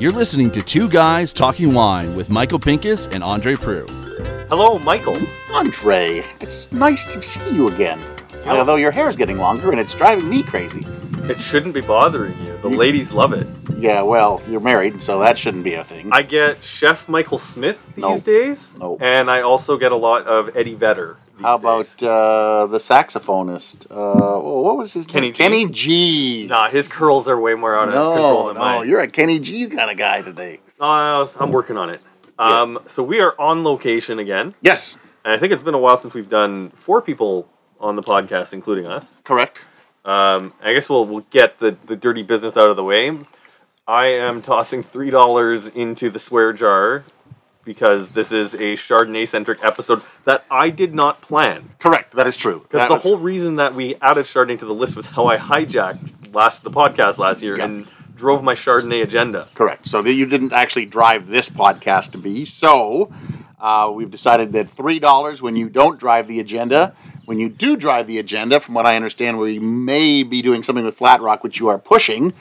You're listening to Two Guys Talking Wine with Michael Pinkus and Andre Proulx. Hello, Michael. Andre, it's nice to see you again. Although your hair's getting longer and it's driving me crazy. It shouldn't be bothering you. The ladies love it. Yeah, well, you're married, so that shouldn't be a thing. I get Chef Michael Smith these No. days, No. and I also get a lot of Eddie Vedder. These How days. about uh, the saxophonist? Uh, what was his Kenny name? G. Kenny G. Nah, his curls are way more out of control than no, mine. you're a Kenny G kind of guy today. Uh, I'm working on it. Um, So we are on location again, Yes, and I think it's been a while since we've done four people on the podcast, including us. correct. Um, I guess we'll we'll get the, the dirty business out of the way. I am tossing three dollars into the swear jar because this is a Chardonnay centric episode that I did not plan. Correct. That is true. Because the was- whole reason that we added Chardonnay to the list was how I hijacked last the podcast last year Yeah. and drove my Chardonnay agenda. Correct. So that you didn't actually drive this podcast to be. So uh, we've decided that three dollars when you don't drive the agenda. When you do drive the agenda, from what I understand, we may be doing something with Flat Rock, which you are pushing.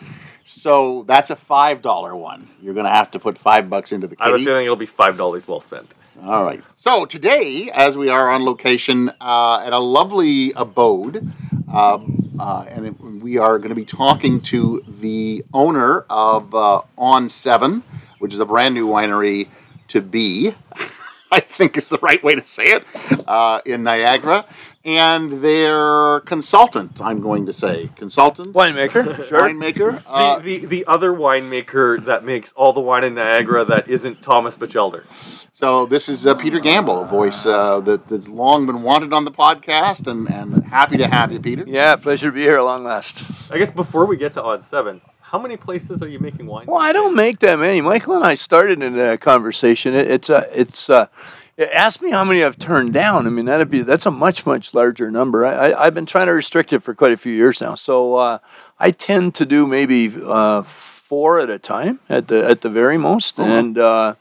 So that's a five dollar one. You're going to have to put five bucks into the I have a kitty. feeling it'll be five dollars well spent. All right. So today, as we are on location uh, at a lovely abode, um, uh, and it, we are going to be talking to the owner of uh, On Seven, which is a brand new winery to be. I think is the right way to say it uh, in Niagara, and their consultant. I'm going to say consultant, Winemaker, sure. winemaker. Uh, the, the the other winemaker that makes all the wine in Niagara that isn't Thomas Batchelder. So this is uh, Peter Gamble, a voice uh, that, that's long been wanted on the podcast, and, and happy to have you, Peter. Yeah, pleasure to be here long last. I guess before we get to On Seven, how many places are you making wine? Well, I don't make that many. Michael and I started in a conversation. It, it's a, it's uh ask me how many I've turned down. I mean, that'd be that's a much much larger number. I, I I've been trying to restrict it for quite a few years now. So uh, I tend to do maybe uh, four at a time at the at the very most, and. Uh,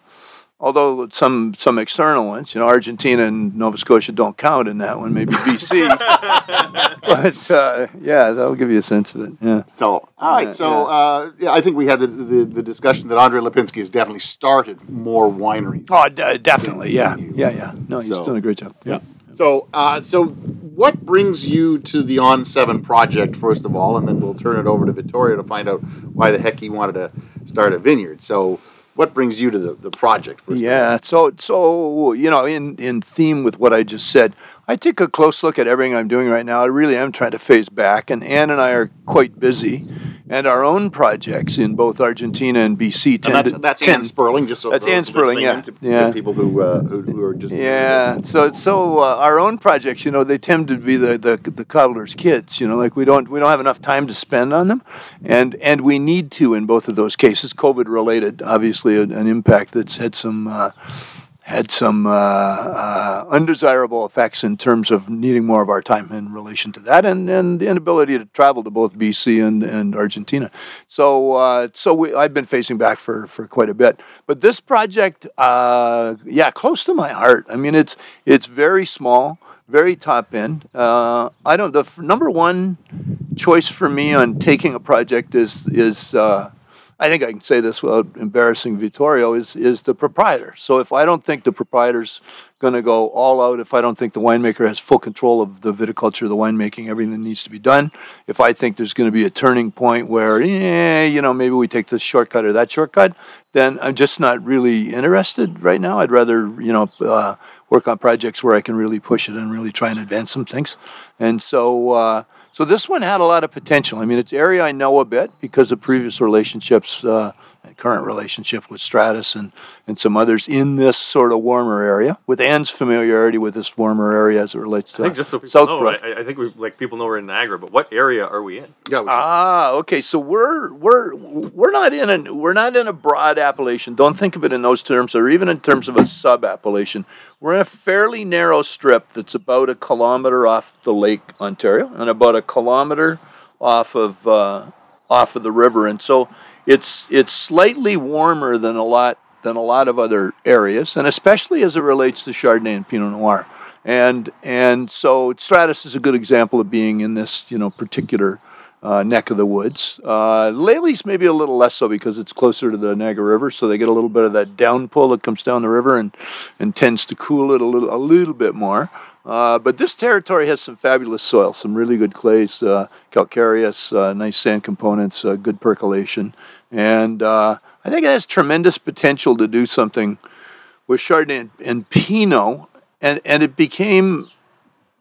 Although some some external ones, you know, Argentina and Nova Scotia don't count in that one. Maybe BC, but uh, yeah, that'll give you a sense of it. Yeah. So, all right. Yeah, So, uh, yeah, I think we had the, the, the discussion that Andre Lipinski has definitely started more wineries. Oh, d- definitely. Yeah. Yeah. Yeah. No, he's So- doing a great job. Yeah. So, uh, so what brings you to the On Seven project first of all, and then we'll turn it over to Vittorio to find out why the heck he wanted to start a vineyard. So, what brings you to the, the project? Yeah. So, so you know, in in theme with what I just said, I take a close look at everything I'm doing right now. I really am trying to phase back, and Ann and I are quite busy, and our own projects in both Argentina and BC And tend that's to that's tend- Ann Sperling. Just so That's Ann Sperling, yeah. Yeah. people who, uh, who who are just Yeah, so so uh, our own projects, you know, they tend to be the, the the coddlers' kids. You know, like we don't we don't have enough time to spend on them, and and we need to in both of those cases, COVID related, obviously an, an impact that's had some. Uh, had some uh, uh, undesirable effects in terms of needing more of our time in relation to that, and, and the inability to travel to both BC and, and Argentina. So, uh, so we, I've been facing back for, for quite a bit. But this project, uh, yeah, close to my heart. I mean, it's it's very small, very top end. Uh, I don't. The f- number one choice for me on taking a project is is. I think I can say this without embarrassing Vittorio, is is the proprietor. So if I don't think the proprietor's going to go all out, if I don't think the winemaker has full control of the viticulture, the winemaking, everything that needs to be done, if I think there's going to be a turning point where, yeah, you know, maybe we take this shortcut or that shortcut, then I'm just not really interested right now. I'd rather, you know, uh, work on projects where I can really push it and really try and advance some things. And so, uh, so this one had a lot of potential. I mean, it's area I know a bit because of previous relationships, uh, current relationship with Stratus and, and some others in this sort of warmer area. With Ann's familiarity with this warmer area as it relates to I think just so people know, Southbrook. I, I think we like people know we're in Niagara, but what area are we in? Yeah, we- Ah, okay. So we're we're we're not in a we're not in a broad appellation. Don't think of it in those terms, or even in terms of a sub appellation. We're in a fairly narrow strip that's about a kilometer off the Lake Ontario and about a kilometer off of uh, off of the river, and so it's it's slightly warmer than a lot than a lot of other areas, and especially as it relates to Chardonnay and Pinot Noir. and and so Stratus is a good example of being in this you know particular uh, neck of the woods. Uh, Lailey's maybe a little less so because it's closer to the Niagara River, so they get a little bit of that downpull that comes down the river and and tends to cool it a little a little bit more. Uh, but this territory has some fabulous soil, some really good clays, uh, calcareous, uh, nice sand components, uh, good percolation, and uh, I think it has tremendous potential to do something with Chardonnay and, and Pinot, and and it became,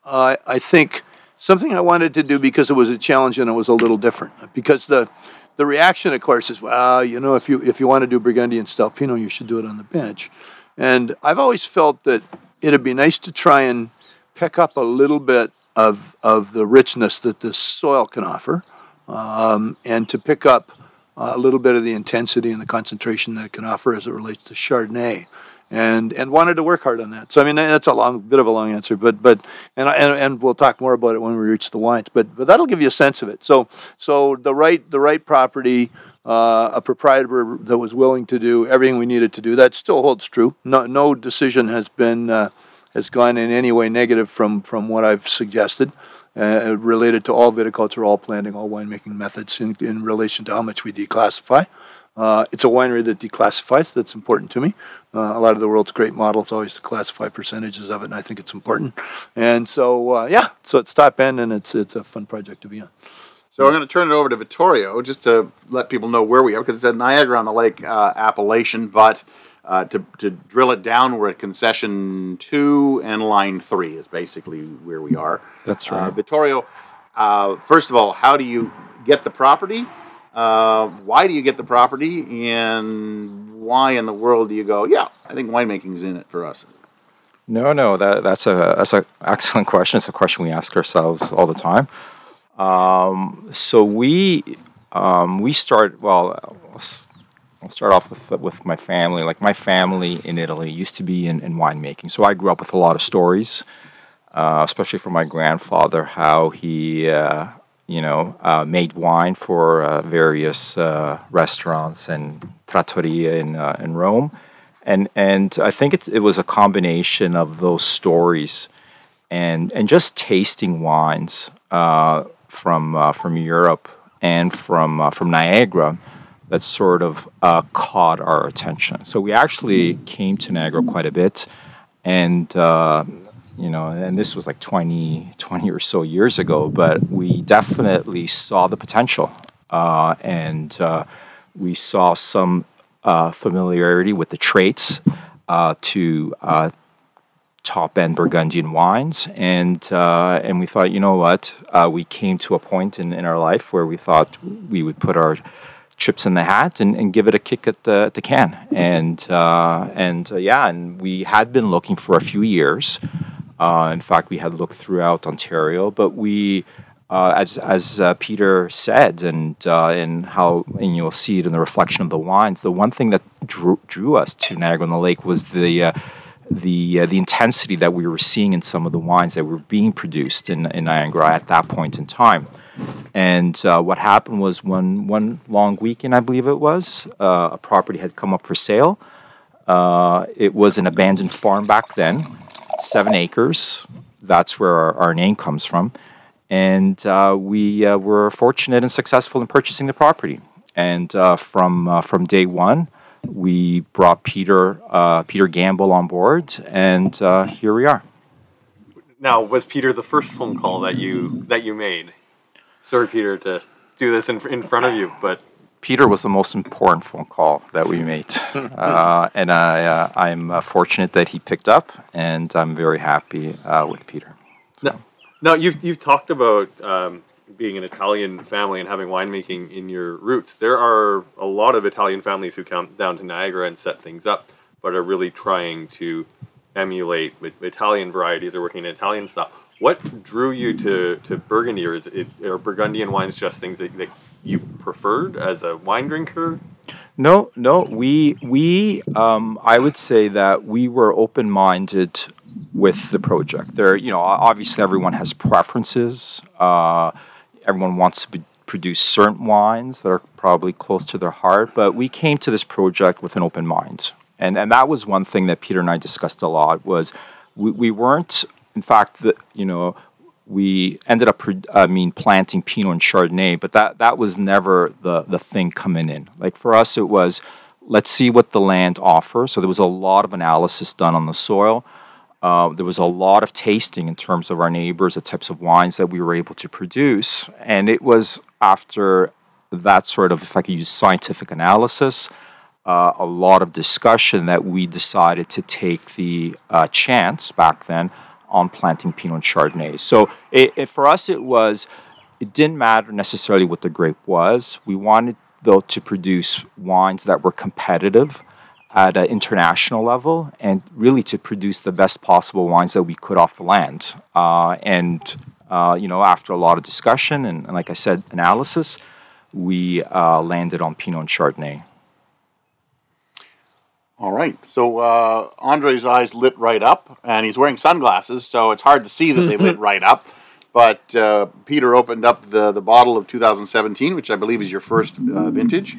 I think, something I wanted to do because it was a challenge and it was a little different. Because the the reaction, of course, is well, you know, if you if you want to do Burgundian style Pinot, you should do it on the bench, and I've always felt that it'd be nice to try and pick up a little bit of, of the richness that the soil can offer um, and to pick up a little bit of the intensity and the concentration that it can offer as it relates to Chardonnay. And, and wanted to work hard on that. So I mean that's a long bit of a long answer, but but and and, and we'll talk more about it when we reach the wines. But but that'll give you a sense of it. So so the right the right property, uh, a proprietor that was willing to do everything we needed to do. That still holds true. No no decision has been uh, has gone in any way negative from, from what I've suggested, uh, related to all viticulture, all planting, all winemaking methods in, in relation to how much we declassify. Uh, it's a winery that declassifies. That's important to me. Uh, a lot of the world's great models always classify percentages of it, and I think it's important. And so, uh, yeah, so it's top end, and it's it's a fun project to be on. So I'm going to turn it over to Vittorio just to let people know where we are because it's at Niagara on the Lake uh, appellation, but uh, to, to drill it down, we're at concession two and line three is basically where we are. That's Uh, right. Vittorio, uh, first of all, how do you get the property? Uh, why do you get the property? And why in the world do you go, yeah, I think winemaking's in it for us? No, no, that, that's a that's an excellent question. It's a question we ask ourselves all the time. Um, so we um, we start well. I'll start off with with my family. Like my family in Italy used to be in, in winemaking, so I grew up with a lot of stories, uh, especially from my grandfather, how he uh, you know uh, made wine for uh, various uh, restaurants and trattoria in uh, in Rome and and I think it, it was a combination of those stories and and just tasting wines from from Europe and from from Niagara that sort of uh, caught our attention. So we actually came to Niagara quite a bit, and uh, you know, and this was like 20, 20 or so years ago, but we definitely saw the potential, uh, and uh, we saw some uh, familiarity with the traits uh, to top end Burgundian wines, and uh, and we thought, you know what, uh, we came to a point in, in our life where we thought we would put our chips in the hat and, and give it a kick at the at the can, and uh, and uh, yeah, and we had been looking for a few years. Uh, in fact, we had looked throughout Ontario, but we. Uh, as as uh, Peter said, and uh, and how and you'll see it in the reflection of the wines. The one thing that drew, drew us to Niagara on the Lake was the uh, the uh, the intensity that we were seeing in some of the wines that were being produced in, in Niagara at that point in time. And uh, what happened was one one long weekend, I believe it was, uh, a property had come up for sale. Uh, it was an abandoned farm back then, seven acres. That's where our, our name comes from. And uh, we uh, were fortunate and successful in purchasing the property. And uh, from from day one, we brought Peter Peter Gamble on board, and here we are. Now, was Peter the first phone call that you that you made? Sorry, Peter, to do this in, in front of you, but Peter was the most important phone call that we made, uh, and I, uh, I'm uh, fortunate that he picked up, and I'm very happy uh, with Peter. No, no. You've you've talked about um, being an Italian family and having winemaking in your roots. There are a lot of Italian families who come down to Niagara and set things up, but are really trying to emulate Italian varieties or working in Italian style. What drew you to, to Burgundy, or is it are Burgundian wines just things that, that you preferred as a wine drinker? No, no, we we um, I would say that we were open minded with the project. There, you know, obviously everyone has preferences. Uh, everyone wants to produce certain wines that are probably close to their heart, but we came to this project with an open mind, and and that was one thing that Peter and I discussed a lot. Was we, we weren't in fact, the, you know, we ended up, I mean, planting Pinot and Chardonnay, but that that was never the the thing coming in. Like for us, it was let's see what the land offers. So there was a lot of analysis done on the soil. Uh, there was a lot of tasting in terms of our neighbors, the types of wines that we were able to produce, and it was after that sort of, if I could use scientific analysis, uh, a lot of discussion that we decided to take the uh, chance back then on planting Pinot and Chardonnay. So it, it, for us, it was, it didn't matter necessarily what the grape was. We wanted, though, to produce wines that were competitive at an international level and really to produce the best possible wines that we could off the land. Uh, and, uh, you know, after a lot of discussion and, and like I said, analysis, we uh, landed on Pinot and Chardonnay. All right. So uh, Andre's eyes lit right up, and he's wearing sunglasses, so it's hard to see that they lit right up. But uh, Peter opened up the, the bottle of 2017, which I believe is your first uh, vintage.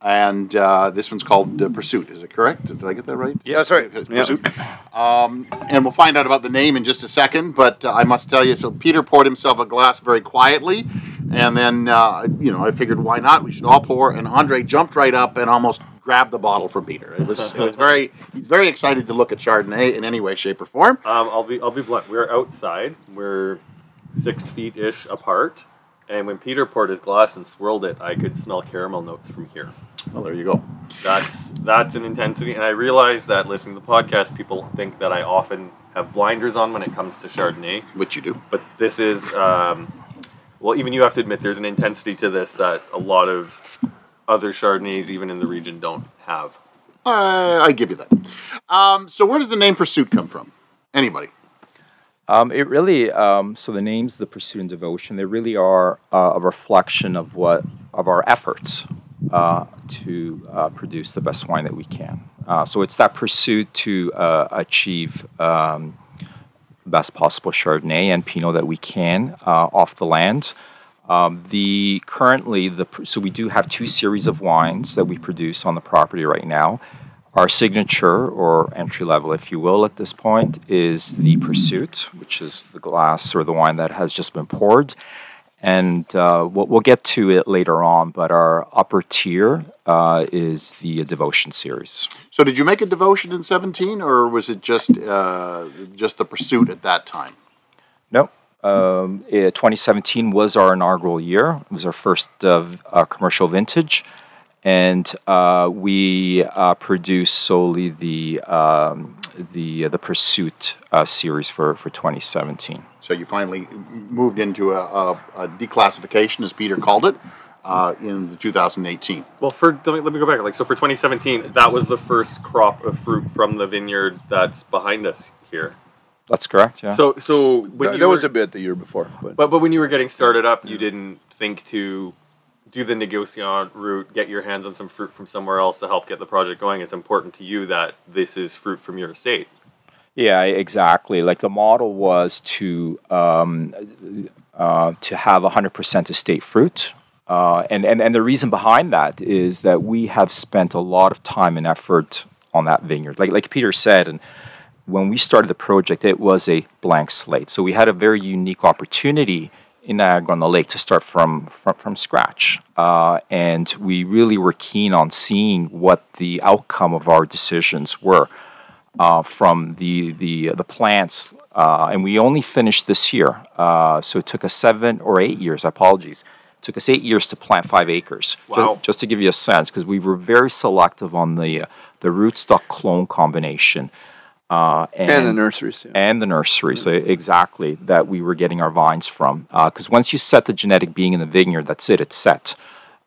And uh, this one's called uh, Pursuit. Is it correct? Did I get that right? Yeah, that's right. It's Yeah. Pursuit. Um, and we'll find out about the name in just a second. But uh, I must tell you, so Peter poured himself a glass very quietly, and then uh, you know I figured why not? We should all pour. And Andre jumped right up and almost grabbed the bottle from Peter. It was it was very he's very excited to look at Chardonnay in any way, shape, or form. Um, I'll be I'll be blunt. We're outside. We're six feet ish apart, and when Peter poured his glass and swirled it, I could smell caramel notes from here. Well, there you go. That's that's an intensity, and I realize that listening to the podcast, people think that I often have blinders on when it comes to Chardonnay, Which you do. but this is um, well, even you have to admit there's an intensity to this that a lot of other Chardonnays, even in the region, don't have. Uh, I give you that. Um, so where does the name Pursuit come from? Anybody? Um, it really, um, so the names, the pursuit and devotion, they really are uh, a reflection of what of our efforts uh, to uh, produce the best wine that we can. Uh, so it's that pursuit to uh, achieve um, best possible Chardonnay and Pinot that we can uh, off the land. Um, the currently the so we do have two series of wines that we produce on the property right now. Our signature or entry level, if you will, at this point is the Pursuit, which is the glass or the wine that has just been poured. And uh, we'll, we'll get to it later on, but our upper tier uh, is the Devotion series. So did you make a devotion in 17 or was it just uh, just the pursuit at that time? No. Um, eh, 2017 was our inaugural year. It was our first uh, uh, commercial vintage, and uh, we uh, produced solely the um, the the Pursuit uh, series for for 2017. So you finally moved into a, a, a declassification, as Peter called it, uh, in the 2018. Well, for let me, let me go back. Like so, for 2017, that was the first crop of fruit from the vineyard that's behind us here. That's correct. Yeah. So, so when There you there were, was a bit the year before, but, but but when you were getting started up, you didn't think to do the negociant route, get your hands on some fruit from somewhere else to help get the project going. It's important to you that this is fruit from your estate. Yeah, exactly. Like the model was to um, uh, to have 100% estate fruit. Uh, and, and, and the reason behind that is that we have spent a lot of time and effort on that vineyard. Like, like Peter said, and when we started the project, it was a blank slate. So we had a very unique opportunity in Niagara on the Lake to start from, from, from scratch. Uh, and we really were keen on seeing what the outcome of our decisions were uh, from the the the plants, uh, and we only finished this year. Uh, so it took us seven or eight years. Apologies. It took us eight years to plant five acres. Wow. Just, to give you a sense, because we were very selective on the uh, the rootstock clone combination. Uh, and the nurseries. yeah. and the nurseries uh, exactly that we were getting our vines from. Because once you set the genetic being in the vineyard, that's it; it's set.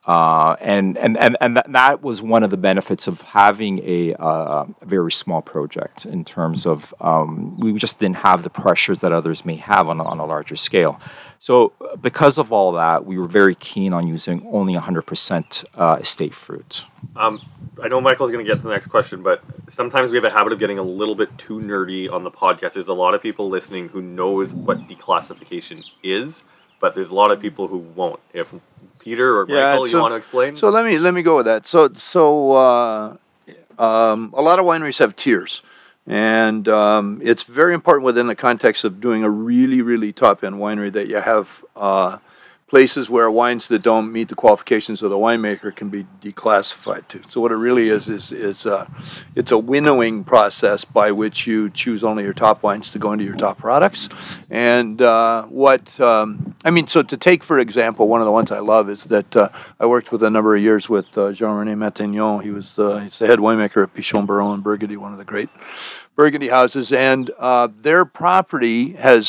Uh, and and and and that, that was one of the benefits of having a, uh, a very small project in terms of um, we just didn't have the pressures that others may have on on a larger scale. So uh, because of all that, we were very keen on using only 100% uh, estate fruit. Um, I know Michael's going to get to the next question, but sometimes we have a habit of getting a little bit too nerdy on the podcast. There's a lot of people listening who knows what declassification is, but there's a lot of people who won't. If Peter or Michael, you want to explain? So let me let me go with that. So so uh, um, a lot of wineries have tiers. And um, it's very important within the context of doing a really, really top end winery that you have uh, places where wines that don't meet the qualifications of the winemaker can be declassified to. So what it really is is is uh, it's a winnowing process by which you choose only your top wines to go into your top products. And uh, what um, I mean, so to take for example, one of the ones I love is that uh, I worked with a number of years with uh, Jean René Matignon. He was uh, he's the head winemaker at Pichon Baron in Burgundy, one of the great Burgundy houses, and uh, their property has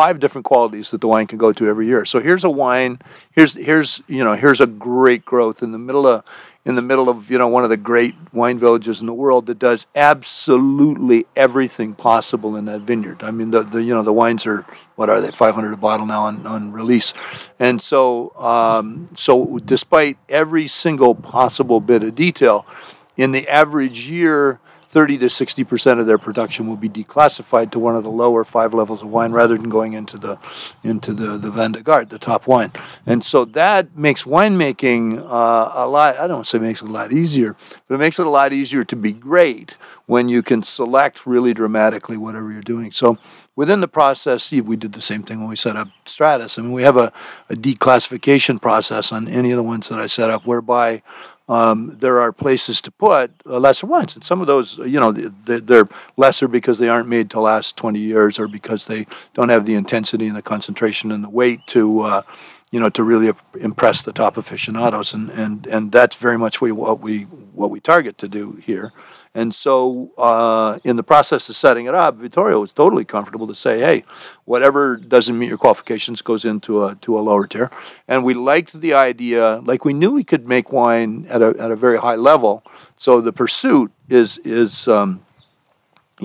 five different qualities that the wine can go to every year. So here's a wine. Here's here's you know here's a great growth in the middle of in the middle of you know one of the great wine villages in the world that does absolutely everything possible in that vineyard. I mean the, the you know the wines are what are they 500 a bottle now on, on release, and so um, so despite every single possible bit of detail, in the average year 30 to 60 percent of their production will be declassified to one of the lower five levels of wine rather than going into the into the the Vin de Garde, the top wine. And so that makes winemaking uh, a lot. I don't say makes it a lot easier, but it makes it a lot easier to be great when you can select really dramatically whatever you're doing. So within the process, see we did the same thing when we set up Stratus. I mean, we have a, a declassification process on any of the ones that I set up, whereby um, there are places to put uh, lesser wines. And some of those, you know, they're lesser because they aren't made to last 20 years or because they don't have the intensity and the concentration and the weight to, uh, you know, to really impress the top aficionados. And, and, and that's very much what we, what we target to do here. And so, uh, in the process of setting it up, Vittorio was totally comfortable to say, "Hey, whatever doesn't meet your qualifications goes into a to a lower tier." And we liked the idea, like we knew we could make wine at a at a very high level. So the pursuit is is um,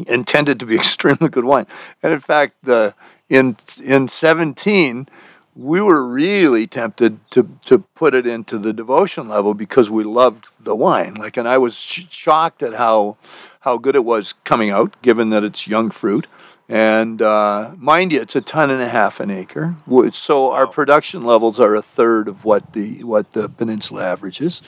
intended to be extremely good wine. And in fact, the in in seventeen we were really tempted to to put it into the devotion level because we loved the wine. Like, and I was sh- shocked at how how good it was coming out, given that it's young fruit. And uh, mind you, it's a ton and a half an acre. So our production levels are a third of what the what the peninsula averages,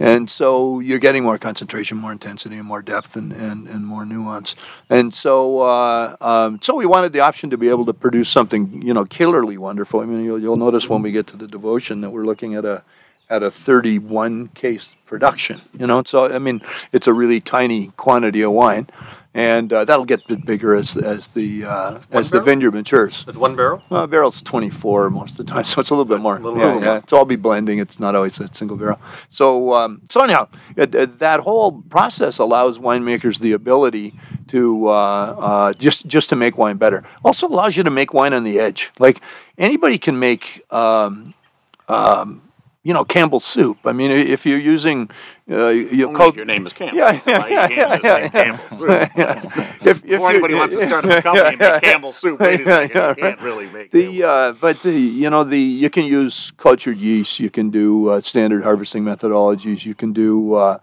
and so you're getting more concentration, more intensity, and more depth, and, and, and more nuance. And so uh, um, so we wanted the option to be able to produce something you know killerly wonderful. I mean, you'll, you'll notice when we get to the devotion that we're looking at a at a 31 case production. You know, so I mean, it's a really tiny quantity of wine and uh, that'll get a bit bigger as as the uh, as the vineyard matures. It's one barrel. Uh, barrel's twenty four most of the time, so it's a little bit more. Little yeah, yeah. It's all be blending. It's not always a single barrel. So um, so anyhow, it, it, that whole process allows winemakers the ability to uh, uh, just just to make wine better. Also allows you to make wine on the edge. Like anybody can make. Um, um, you know Campbell soup. I mean, if you're using, uh, you know, your name is Campbell. Yeah, yeah, yeah, yeah, yeah, Campbell soup. If, if anybody wants to start a company and make Campbell soup, wait a second, can't really make the. Uh, but the you know the you can use cultured yeast. You can do uh, standard harvesting methodologies. You can do. Uh,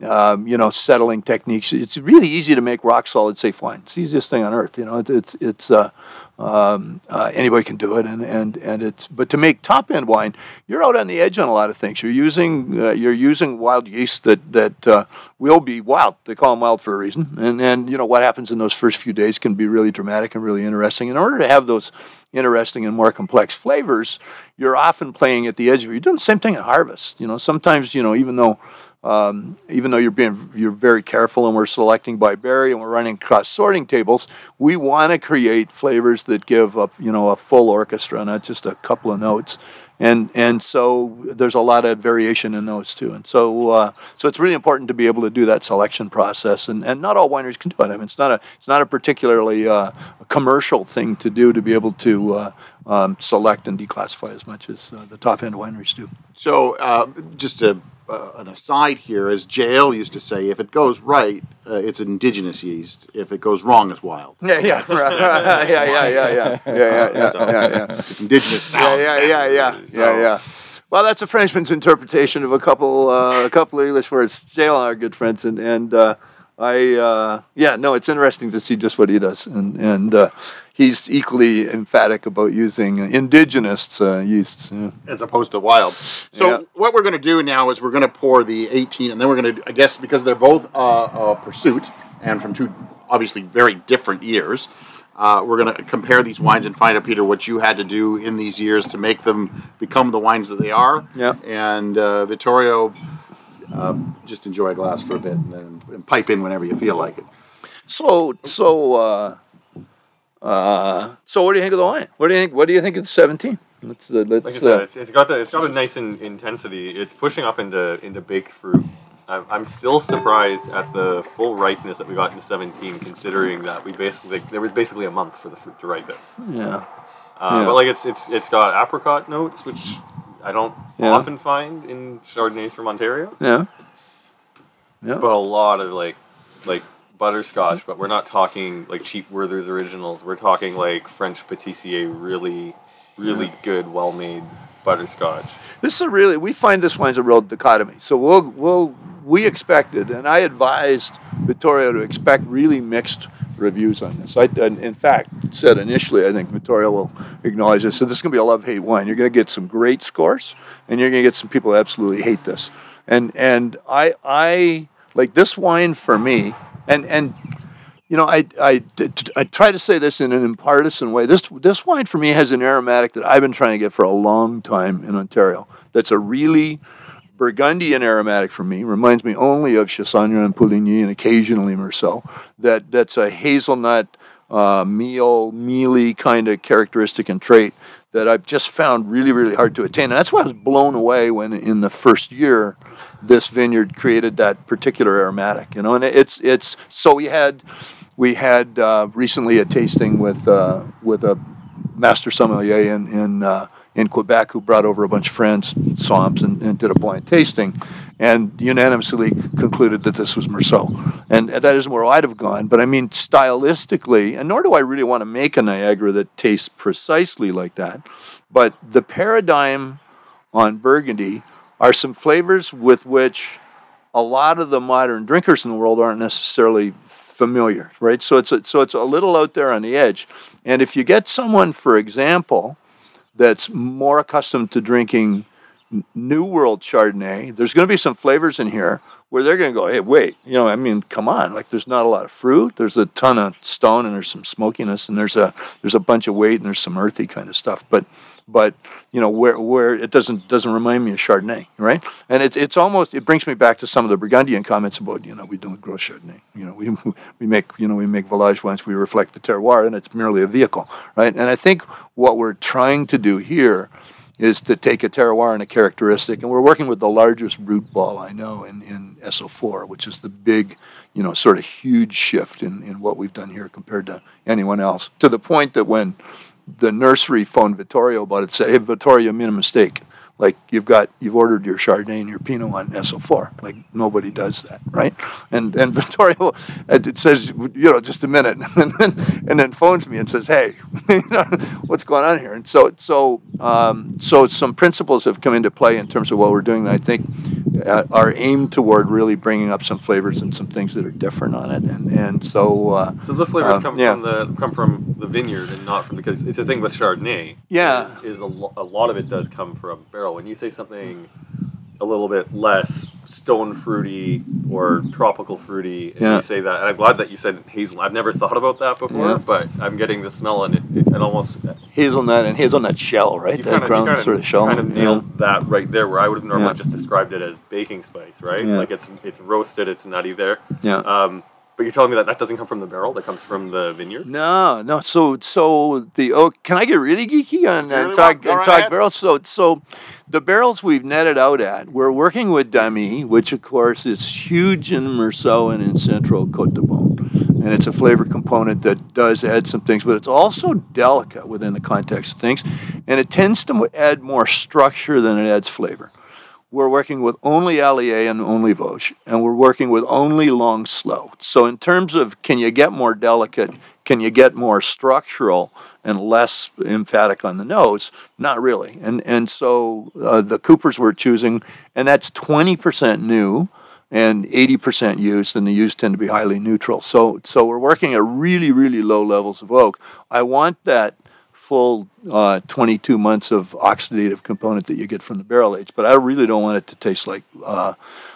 um, you know, settling techniques. It's really easy to make rock solid safe wine. It's the easiest thing on earth. You know, it, it's it's uh, um, uh, anybody can do it, and, and and it's but to make top end wine, you're out on the edge on a lot of things. You're using uh, you're using wild yeast that that uh, will be wild. They call them wild for a reason, and and you know what happens in those first few days can be really dramatic and really interesting. In order to have those interesting and more complex flavors, you're often playing at the edge of. It. You're doing the same thing at harvest. You know, sometimes you know even though um, even though you're being you're very careful and we're selecting by berry and we're running cross sorting tables, we want to create flavors that give a you know a full orchestra, not just a couple of notes. And and so there's a lot of variation in those too. And so uh, so it's really important to be able to do that selection process. And, and not all wineries can do it. I mean, it's not a it's not a particularly uh, commercial thing to do to be able to uh, um, select and declassify as much as uh, the top end wineries do. So uh, just to uh, an aside here, as JL used to say, if it goes right, uh, it's indigenous yeast. If it goes wrong, it's wild. Yeah, yeah, yeah, yeah, yeah, yeah, yeah, yeah, yeah, yeah. It's indigenous sound. Yeah, yeah, yeah, yeah, so, yeah, yeah. Well, that's a Frenchman's interpretation of a couple, uh, a couple of English words. JL and are good friends, and and. Uh, I, uh, yeah, no, it's interesting to see just what he does, and and uh, he's equally emphatic about using indigenous uh, yeasts yeah. as opposed to wild. So yeah. what we're going to do now is we're going to pour the 18, and then we're going to, I guess, because they're both uh, pursuit and from two obviously very different years. Uh, we're going to compare these wines and find out, Peter, what you had to do in these years to make them become the wines that they are. Yeah. And uh, Vittorio, uh, just enjoy a glass for a bit and then and pipe in whenever you feel like it. So so uh, uh, so what do you think of the wine? What do you think? What do you think of the seventeen? Let's uh, let's. Like I said, uh, it's, it's got the, it's got a nice in, intensity. It's pushing up into into baked fruit. I'm, I'm still surprised at the full ripeness that we got in 17, considering that we basically there was basically a month for the fruit to ripen. yeah. Uh, Yeah. But like it's it's it's got apricot notes, which I don't Yeah. often find in Chardonnays from Ontario. Yeah. But a lot of like like butterscotch. But we're not talking like cheap Werther's originals. We're talking like French pâtissier, really really good, well made butterscotch. This is a really we find this wine's a real dichotomy. So we'll we'll we expected, and I advised Vittorio to expect really mixed reviews on this. I, in fact, said initially, I think Vittorio will acknowledge this. So this is going to be a love-hate wine. You're going to get some great scores, and you're going to get some people who absolutely hate this. And and I I like this wine for me, and and you know, I, I, I try to say this in an impartisan way. This, this wine for me has an aromatic that I've been trying to get for a long time in Ontario. That's a really Burgundian aromatic for me. Reminds me only of Chassagne and Puligny and occasionally Meursault. That, that's a hazelnut, uh, meal, mealy kind of characteristic and trait that I've just found really, really hard to attain. And that's why I was blown away when in the first year this vineyard created that particular aromatic. You know, and it's it's so we had we had uh, recently a tasting with uh, with a master sommelier in in uh, in Quebec who brought over a bunch of friends, somms, and, and did a blind tasting, and unanimously concluded that this was Meursault, and, and that isn't where I'd have gone. But I mean, stylistically, and nor do I really want to make a Niagara that tastes precisely like that, but the paradigm on Burgundy are some flavors with which a lot of the modern drinkers in the world aren't necessarily familiar, right? So it's a, so it's a little out there on the edge. And if you get someone, for example, that's more accustomed to drinking New World Chardonnay, there's going to be some flavors in here where they're going to go, hey, wait, you know, I mean, come on, like there's not a lot of fruit, there's a ton of stone, and there's some smokiness, and there's a there's a bunch of weight, and there's some earthy kind of stuff, but but you know where where it doesn't doesn't remind me of Chardonnay, right? And it's it's almost it brings me back to some of the Burgundian comments about you know we don't grow Chardonnay, you know we we make you know we make village wines, we reflect the terroir, and it's merely a vehicle, right? And I think what we're trying to do here is to take a terroir and a characteristic, and we're working with the largest root ball I know in, in SO4, which is the big, you know, sort of huge shift in, in what we've done here compared to anyone else. To the point that when the nursery phoned Vittorio about it, said, "Hey, Vittorio, you made a mistake. Like you've got you've ordered your Chardonnay and your Pinot on SO4. Like nobody does that, right?" And and Vittorio, it says, you know, just a minute, and then and then phones me and says, "Hey, you know, what's going on here?" And so so um, so some principles have come into play in terms of what we're doing. That I think uh, are aimed toward really bringing up some flavors and some things that are different on it. And and so uh, So the flavors Um, come yeah. from the come from the vineyard and not from because it's a thing with Chardonnay. Yeah. is, is a, lo- a lot of it does come from barrel. When you say something a little bit less stone fruity or tropical fruity, and Yeah. you say that, and I'm glad that you said hazel. I've never thought about that before, Yeah. but I'm getting the smell and it, it, it almost hazelnut and hazelnut shell, right? that ground sort of shell. kind of nailed that right there, where I would have normally Yeah. just described it as baking spice, right? Like it's it's roasted, it's nutty there. Yeah. Um, but you're telling me that that doesn't come from the barrel; that comes from the vineyard. No, no. So, so the oh, can I get really geeky on Really and talk. And talk barrels? So, so the barrels we've netted out at, we're working with Damy, which of course is huge in Meursault and in Central Cote de Beaune, and it's a flavor component that does add some things, but it's also delicate within the context of things, and it tends to add more structure than it adds flavor. We're working with only Allier and only Vosges, and we're working with only long slow. So, in terms of can you get more delicate, can you get more structural and less emphatic on the nose? Not really. And and so uh, the Coopers we're choosing, and that's twenty percent new and 80% used, and the used tend to be highly neutral. So, so we're working at really, really low levels of oak. I want that full uh, 22 months of oxidative component that you get from the barrel age. But I really don't want it to taste like uh,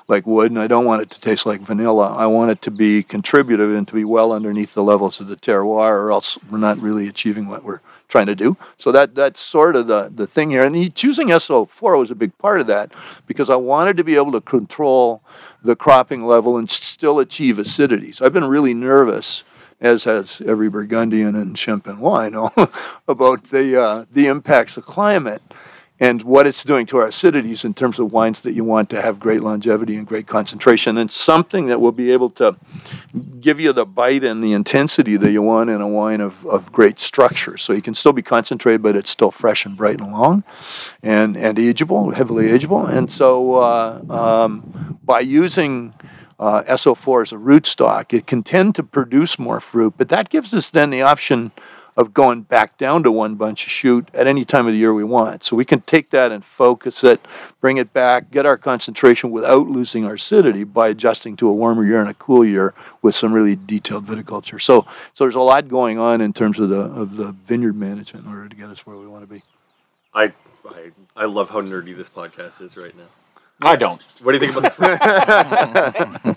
like wood, and I don't want it to taste like vanilla. I want it to be contributive and to be well underneath the levels of the terroir, or else we're not really achieving what we're trying to do. So that that's sort of the, the thing here. And choosing SO4 was a big part of that because I wanted to be able to control the cropping level and still achieve acidities. I've been really nervous as has every Burgundian and Champenois I know, about the uh, the impacts of climate and what it's doing to our acidities in terms of wines that you want to have great longevity and great concentration, and something that will be able to give you the bite and the intensity that you want in a wine of, of great structure. So you can still be concentrated, but it's still fresh and bright and long, and and ageable, heavily ageable. And so uh, um, by using uh, SO4 as a rootstock, it can tend to produce more fruit, but that gives us then the option of going back down to one bunch of shoot at any time of the year we want. So we can take that and focus it, bring it back, get our concentration without losing our acidity by adjusting to a warmer year and a cool year with some really detailed viticulture. So so there's a lot going on in terms of the of the vineyard management in order to get us where we want to be. I, I I love how nerdy this podcast is right now. I don't. What do you think about the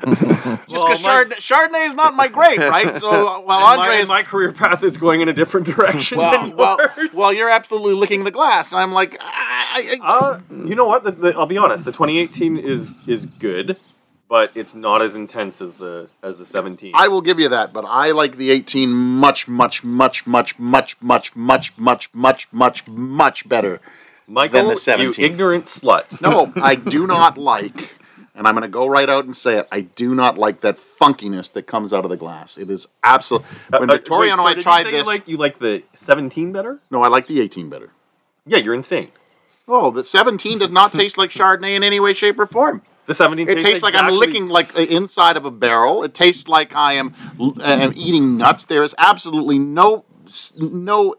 Just because Well, Chardonnay, Chardonnay is not my grape, right? So while my, Andre is my career path is going in a different direction well, than well, yours. well, you're absolutely licking the glass. I'm like, I, I, I, Uh, you know what? The, the, I'll be honest. The 2018 is is good, but it's not as intense as the as the 17. I will give you that, but I like the 18 much, much, much, much, much, much, much, much, much, much, much better. Michael, than the you 17. ignorant slut. No, I do not like, and I'm going to go right out and say it. I do not like that funkiness that comes out of the glass. It is absolute. When Uh, uh, Victoria wait, and so I did you tried say this, You like, you like the 17 better? no, I like the 18 better. Yeah, you're insane. Oh, the 17 does not taste like Chardonnay in any way, shape, or form. The 17 It tastes like I'm licking like the inside of a barrel. It tastes like I am uh, am eating nuts. There is absolutely no no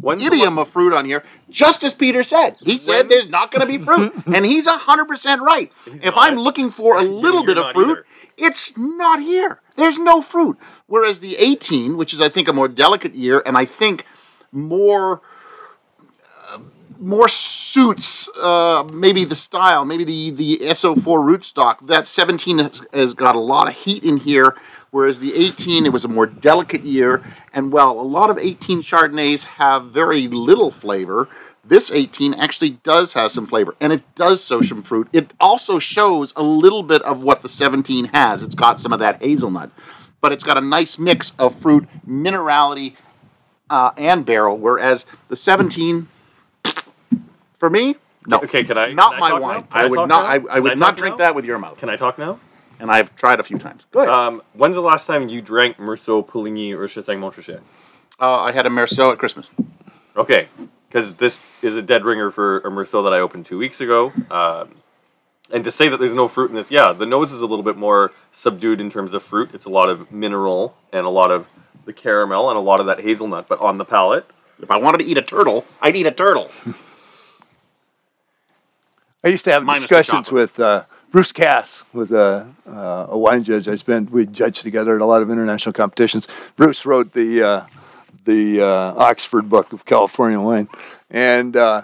When's idiom of fruit on here. Just as Peter said, he said When- there's not going to be fruit, and he's hundred percent right. If not. I'm looking for a little bit of fruit, either. it's not here. There's no fruit. Whereas the 18, which is I think a more delicate year, and I think more uh, more suits uh, maybe the style, maybe the the SO4 rootstock. That 17 has, has got a lot of heat in here, whereas the 18 it was a more delicate year. And while a lot of 18 Chardonnays have very little flavor, this 18 actually does have some flavor, and it does show some fruit. It also shows a little bit of what the 17 has. It's got some of that hazelnut, but it's got a nice mix of fruit, minerality, uh, and barrel. Whereas the 17, for me, no. Okay, can I- Not can I my wine. I I would not. I, I would not drink now? that with your mouth. Can I talk now? And I've tried a few times. Go ahead. Um, when's the last time you drank Meursault, Puligny, or Chassagne Montrachet? uh, I had a Meursault at Christmas. Okay, because this is a dead ringer for a Meursault that I opened two weeks ago. Um, and to say that there's no fruit in this, yeah, the nose is a little bit more subdued in terms of fruit. It's a lot of mineral and a lot of the caramel and a lot of that hazelnut, but on the palate, If I wanted to eat a turtle, I'd eat a turtle. I used to have Minus discussions with uh, Bruce Cass, was a, uh, a wine judge. I spent we judged together at a lot of international competitions. Bruce wrote the uh, the uh, Oxford Book of California Wine, and uh,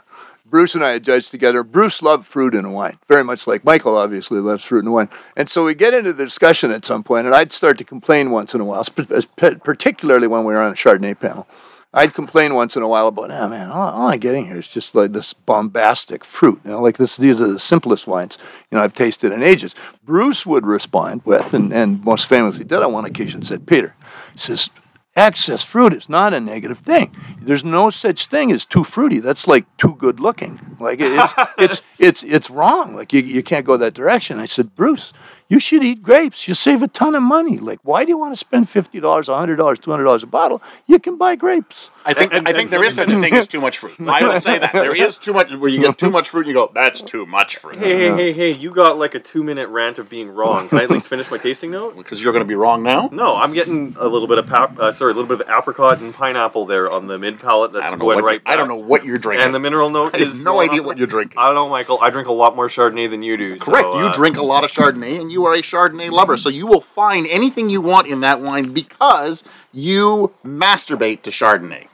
Bruce and I had judged together. Bruce loved fruit in wine, very much like Michael obviously loves fruit in wine. And so we get into the discussion at some point, and I'd start to complain once in a while, particularly when we were on a Chardonnay panel. I'd complain once in a while about, oh man, all, all I'm getting here is just like this bombastic fruit. You know, like this, these are the simplest wines you know I've tasted in ages. Bruce would respond with, and, and most famously did on one occasion, said, Peter, he says, excess fruit is not a negative thing. There's no such thing as too fruity. That's like too good looking. Like it- it's it's it's it's wrong. Like you, you can't go that direction. I said, Bruce, you should eat grapes. You save a ton of money. Like why do you want to spend fifty dollars, hundred dollars, two hundred dollars a bottle? You can buy grapes. I think And- I think and there is such a thing as too much fruit. I will say that there is too much. Where you get too much fruit, and you go, that's too much fruit. hey, hey, hey, hey, you got like a two minute rant of being wrong. Can I at least finish my tasting note? Because you're going to be wrong now. No, I'm getting a little bit of pap- uh, sorry, a little bit of apricot and pineapple there on the mid palate. That's I don't know going what right. I don't know what you're drinking. And the mineral note I have is no idea off- what you're drinking. I don't know, Michael. I drink a lot more Chardonnay than you do. Correct. so, you uh, drink a lot of Chardonnay, and you are a Chardonnay lover, so you will find anything you want in that wine because you masturbate to Chardonnay.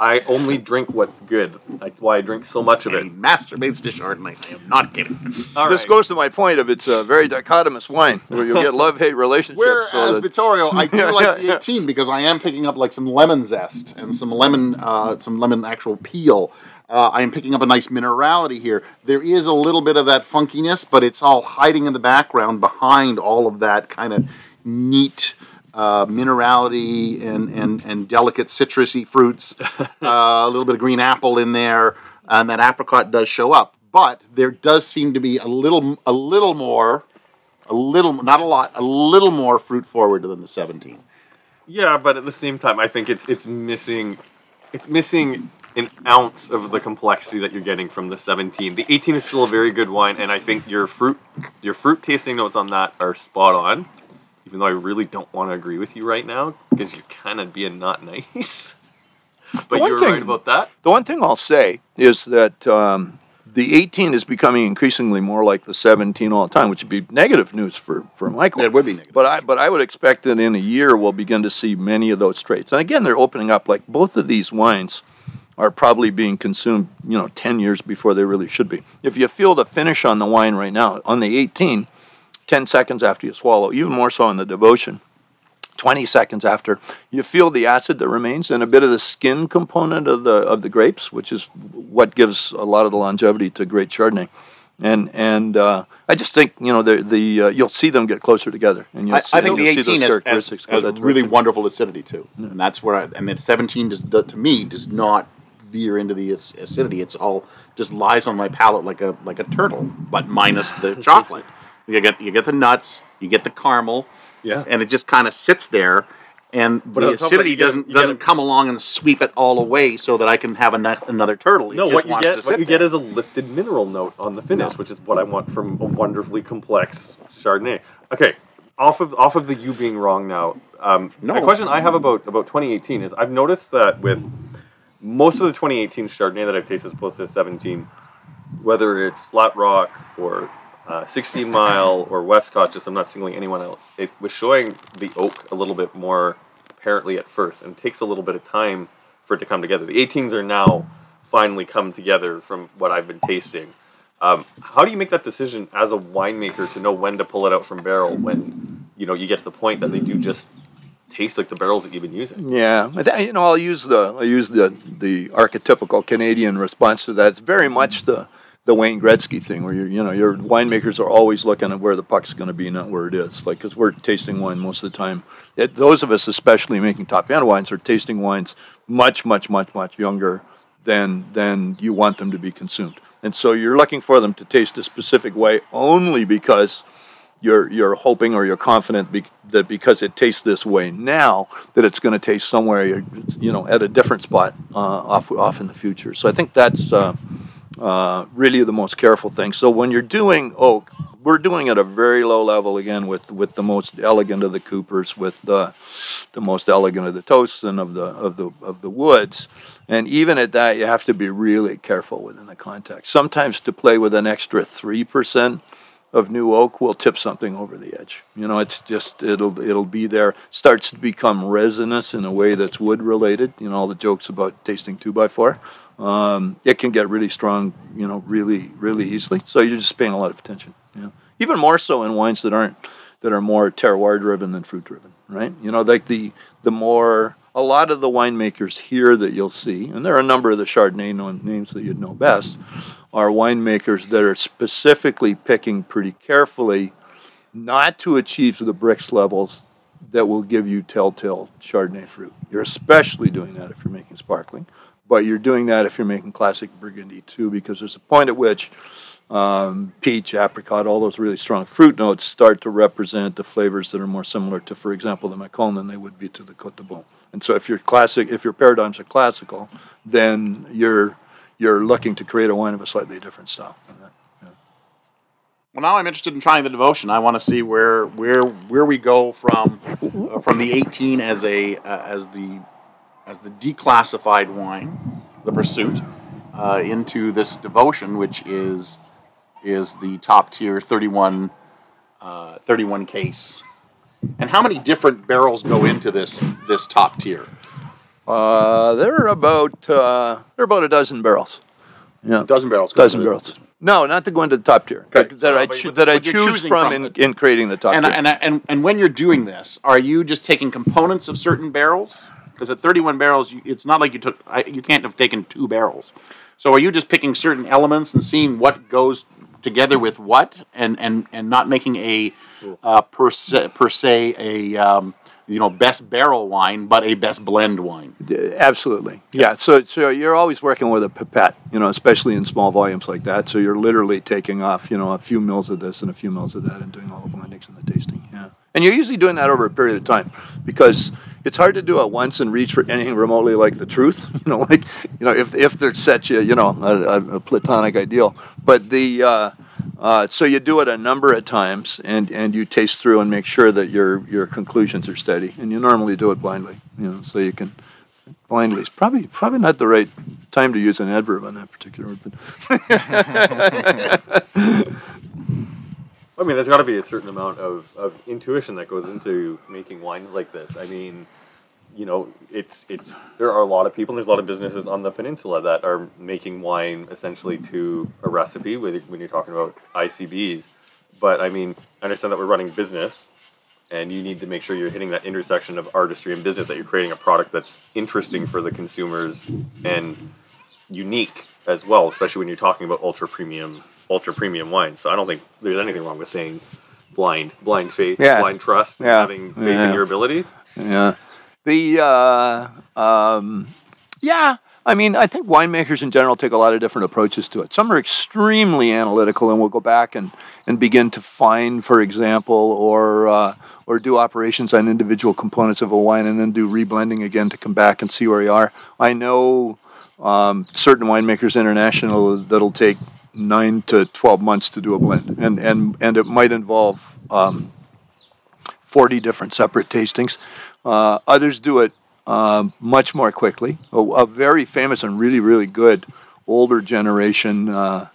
I only drink what's good. That's why I drink so much of He it. masturbates to Chardonnay. I am not kidding. All this right. goes to my point of it's a very dichotomous wine where you'll get love hate relationships. so Whereas that- Vittorio, I do like the 18 because I am picking up like some lemon zest and some lemon, uh, some lemon actual peel. Uh, I am picking up a nice minerality here. There is a little bit of that funkiness, but it's all hiding in the background behind all of that kind of neat uh, minerality and, and, and delicate citrusy fruits. uh, a little bit of green apple in there, and that apricot does show up. But there does seem to be a little, a little more a little, not a lot, a little more fruit forward than the 17. Yeah, but at the same time, I think it's it's missing, it's missing an ounce of the complexity that you're getting from the 17. The 18 is still a very good wine, and I think your fruit, your fruit tasting notes on that are spot on. Even though I really don't want to agree with you right now, because you're kind of being not nice. But you're thing- right about that. The one thing I'll say is that um, the 18 is becoming increasingly more like the 17 all the time, which would be negative news for, for Michael. It would be negative. But I but I would expect that in a year we'll begin to see many of those traits. And again, they're opening up. Like both of these wines are probably being consumed, you know, 10 years before they really should be. If you feel the finish on the wine right now, on the 18, 10 seconds after you swallow, even more so in the devotion, 20 seconds after, you feel the acid that remains and a bit of the skin component of the of the grapes, which is what gives a lot of the longevity to great Chardonnay. And and uh, I just think you know the the uh, you'll see them get closer together, and you'll I, see, I think the you'll see 18 those has, has, has really wonderful acidity too, and that's where I, and the 17 does, does- to me does not veer into the acidity. It's all just lies on my palate like a like a turtle, but minus the chocolate. You get you get the nuts, you get the caramel, Yeah. and it just kind of sits there. And But the on top of that, acidity get- doesn't doesn't come along and sweep it all away so that I can have ano- another turtle. It No, just what you get, what you there. get is a lifted mineral note on the finish, which is what I want from a wonderfully complex Chardonnay. Okay, off of off of the you being wrong now. Um, No. A question I have about about 2018 is I've noticed that with most of the 2018 Chardonnay that I've tasted as opposed to 17, whether it's Flat Rock or uh, 16 Mile or Westcott, just I'm not singling anyone else. It was showing the oak a little bit more apparently at first, and takes a little bit of time for it to come together. The 18s are now finally come together from what I've been tasting. Um, how do you make that decision as a winemaker to know when to pull it out from barrel when you know you get to the point that they do just taste like the barrels that you've been using? Yeah, you know, I'll use the I'll use the the archetypical Canadian response to that. It's very much the the Wayne Gretzky thing, where you you know your winemakers are always looking at where the puck's going to be, not where it is. Like because we're tasting wine most of the time. It, those of us, especially making top end wines, are tasting wines much, much, much, much younger than than you want them to be consumed. And so you're looking for them to taste a specific way only because you're you're hoping or you're confident be, that because it tastes this way now that it's going to taste somewhere you know at a different spot uh, off off in the future. So I think that's uh, uh, really the most careful thing. So when you're doing oak, we're doing at a very low level again with with the most elegant of the coopers, with the the most elegant of the toasts and of the of the of the woods. And even at that, you have to be really careful within the context. Sometimes to play with an extra three percent of new oak will tip something over the edge. You know, it's just it'll it'll be there. Starts to become resinous in a way that's wood related. You know, all the jokes about tasting two by four. Um, it can get really strong. You know, really really easily. So you're just paying a lot of attention. You know, even more so in wines that aren't that are more terroir driven than fruit driven. Right? You know, like the the more a lot of the winemakers here that you'll see, and there are a number of the Chardonnay names that you'd know best, are winemakers that are specifically picking pretty carefully not to achieve the Brix levels that will give you telltale Chardonnay fruit. You're especially doing that if you're making sparkling, but you're doing that if you're making classic Burgundy too, because there's a point at which um, peach, apricot, all those really strong fruit notes start to represent the flavors that are more similar to, for example, the Macon than they would be to the Cote de Beaune. And so, if your classic, if your paradigms are classical, then you're you're looking to create a wine of a slightly different style. that. Well, now I'm interested in trying the devotion. I want to see where where where we go from uh, from the 18 as a uh, as the as the declassified wine, the pursuit, uh, into this devotion, which is is the top tier 31 uh, 31 case. And how many different barrels go into this this top tier? Uh, they're about uh, they're about a dozen barrels. Yeah, dozen barrels. dozen barrels. No, not to go into the top tier. Okay. That, I what- that I choose from, in, in creating the top And, tier. and and and when you're doing this, are you just taking components of certain barrels? Because at 31 barrels, you, it's not like you took. I, you can't have taken two barrels. So are you just picking certain elements and seeing what goes together with what, and and and not making a uh, per se, per se a um, you know best barrel wine, but a best blend wine. Absolutely. Yeah. So, so you're always working with a pipette, you know, especially in small volumes like that. So you're literally taking off, you know, a few mils of this and a few mils of that and doing all the blendings and the tasting. Yeah. And you're usually doing that over a period of time because it's hard to do it once and reach for anything remotely like the truth. You know, like, you know, if, if there's such a, you know, a, a, a platonic ideal. But the, uh, uh, so you do it a number of times, and, and you taste through and make sure that your your conclusions are steady. And you normally do it blindly, you know, so you can blindly. It's probably probably not the right time to use an adverb on that particular word. But I mean, there's got to be a certain amount of, of intuition that goes into making wines like this. I mean, you know, it's it's there are a lot of people, and there's a lot of businesses on the peninsula that are making wine essentially to a recipe with, when you're talking about ICBs. But I mean, I understand that we're running business, and you need to make sure you're hitting that intersection of artistry and business. That you're creating a product that's interesting for the consumers and unique as well, especially when you're talking about ultra premium, ultra premium wines. So I don't think there's anything wrong with saying blind, blind faith, Yeah. blind trust, Yeah. having faith Yeah. in your ability. yeah, the uh, um, yeah. I mean, I think winemakers in general take a lot of different approaches to it. Some are extremely analytical and will go back and, and begin to find, for example, or uh, or do operations on individual components of a wine and then do reblending again to come back and see where you are. I know um, certain winemakers international that'll take nine to twelve months to do a blend, and and and it might involve um, forty different separate tastings. Uh, others do it um, much more quickly. A, a very famous and really really good older generation uh,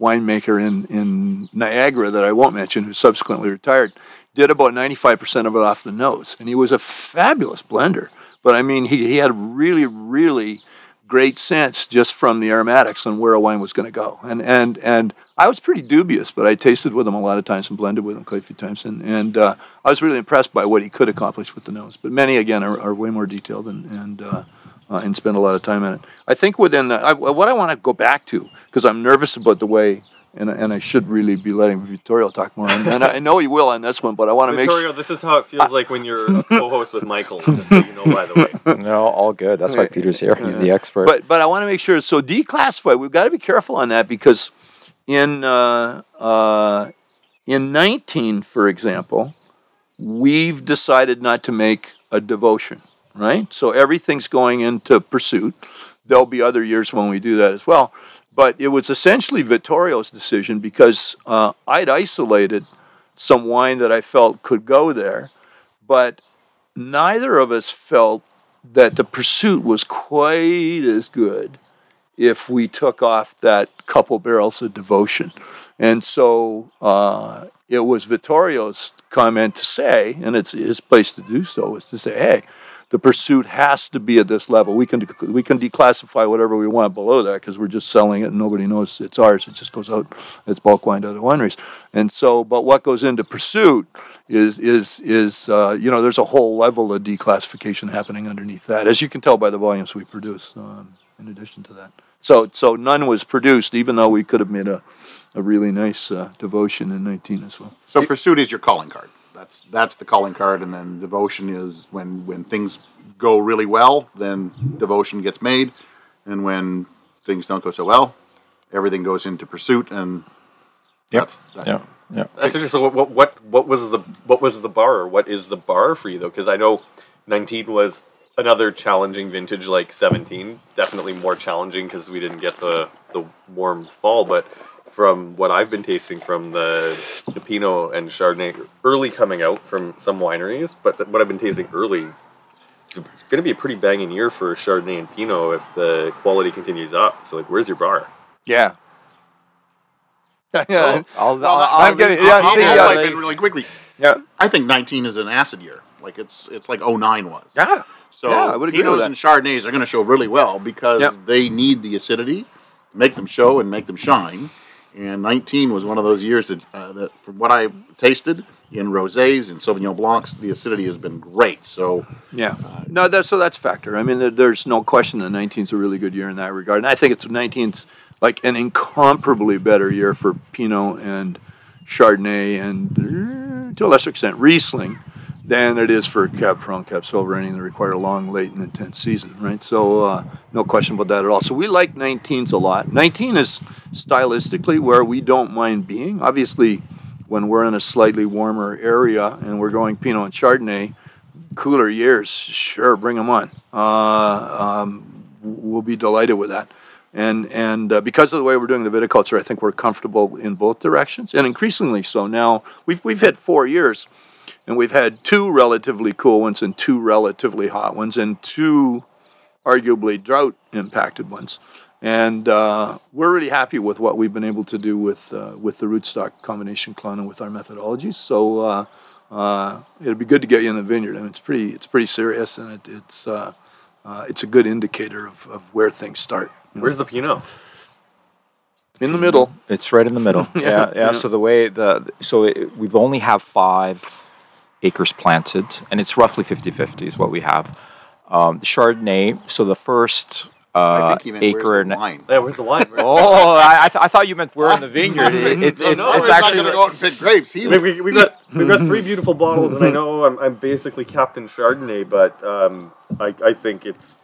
winemaker in in Niagara that I won't mention, who subsequently retired, did about ninety five percent of it off the nose, and he was a fabulous blender. But I mean, he, he had really really great sense just from the aromatics on where a wine was going to go. And and and I was pretty dubious, but I tasted with him a lot of times and blended with him quite a few times, and and uh, I was really impressed by what he could accomplish with the nose. But many again are, are way more detailed and and. Uh, uh, and spend a lot of time in it. I think within the, I, what I want to go back to because I'm nervous about the way, and, and I should really be letting Vittorio talk more, and, and I know he will on this one, but I want to make Victoria, sure. this is how it feels like when you're a co-host with Michael. Just so you know, by the way. No, all good. That's why Peter's here. He's the expert. But but I want to make sure. So declassify. We've got to be careful on that because in uh, uh, in 19, for example, we've decided not to make a devotion. Right. So everything's going into pursuit. There'll be other years when we do that as well. But it was essentially Vittorio's decision because uh, I'd isolated some wine that I felt could go there, but neither of us felt that the pursuit was quite as good if we took off that couple barrels of devotion. And so uh, it was Vittorio's comment to say, and it's his place to do so, is to say, hey, the pursuit has to be at this level. We can we can declassify whatever we want below that because we're just selling it and nobody knows it's ours. It just goes out it's bulk wine to other wineries. And so, but what goes into pursuit is is is uh, you know there's a whole level of declassification happening underneath that, as you can tell by the volumes we produce. Um, in addition to that, so so none was produced, even though we could have made a a really nice uh, devotion in 19 as well. So pursuit is your calling card. That's that's the calling card, and then devotion is when when things go really well, then devotion gets made, and when things don't go so well, everything goes into pursuit, and Yep. that's that. yeah, yeah. That's interesting. So what, what what what was the what was the bar? Or what is the bar for you though? Because I know 19 was another challenging vintage, like 17. Definitely more challenging because we didn't get the the warm fall. But from what I've been tasting from the the Pinot and Chardonnay early coming out from some wineries, but th- what I've been tasting early. It's going to be a pretty banging year for Chardonnay and Pinot if the quality continues up. So, like, where's your bar? Yeah. yeah. I'll, Well, I'll, I'm getting- yeah, I'll, the, I'll pipe in really quickly. yeah. I think 19 is an acid year. like it's it's like 09 was. Yeah. So Yeah, I would agree with Pinots that. and Chardonnays are going to show really well because Yep. they need the acidity, to make them show and make them shine. And 19 was one of those years that, uh, that from what I've tasted in rosés and Sauvignon Blancs, the acidity has been great. So Yeah. No, that's so that's a factor. I mean, there, there's no question that 19 is a really good year in that regard, and I think it's 19's like an incomparably better year for Pinot and Chardonnay and uh, to a lesser extent Riesling than it is for Cab Franc, Cab Silver, anything that require a long, late, and intense season, right? So uh, no question about that at all. So we like 19s a lot. 19 is stylistically where we don't mind being. Obviously, when we're in a slightly warmer area and we're going Pinot and Chardonnay, cooler years, sure, bring them on. Uh, um, we'll be delighted with that. And and uh, because of the way we're doing the viticulture, I think we're comfortable in both directions, and increasingly so. Now we've we've had four years, and we've had two relatively cool ones and two relatively hot ones, and two arguably drought impacted ones. And uh, we're really happy with what we've been able to do with uh, with the rootstock combination clone and with our methodologies. So uh, uh, it'd be good to get you in the vineyard. I mean, it's pretty it's pretty serious, and it, it's uh, uh, it's a good indicator of, of where things start. you know. Where's the Pinot? in the middle? It's right in the middle. yeah, yeah, yeah. So the way the so it, we've only have five acres planted, and it's roughly 50-50 is what we have. Um, the Chardonnay. So the first I uh, think he meant acre where's and the wine. Yeah, where's the wine? oh, I, I, th- I thot you meant we're in the vineyard. It, it's No, it's, no, it's we're not actually going to go out and pick grapes. He I mean, we, we've got we've got three beautiful bottles, and I know I'm, I'm basically Captain Chardonnay, but um, I, I think it's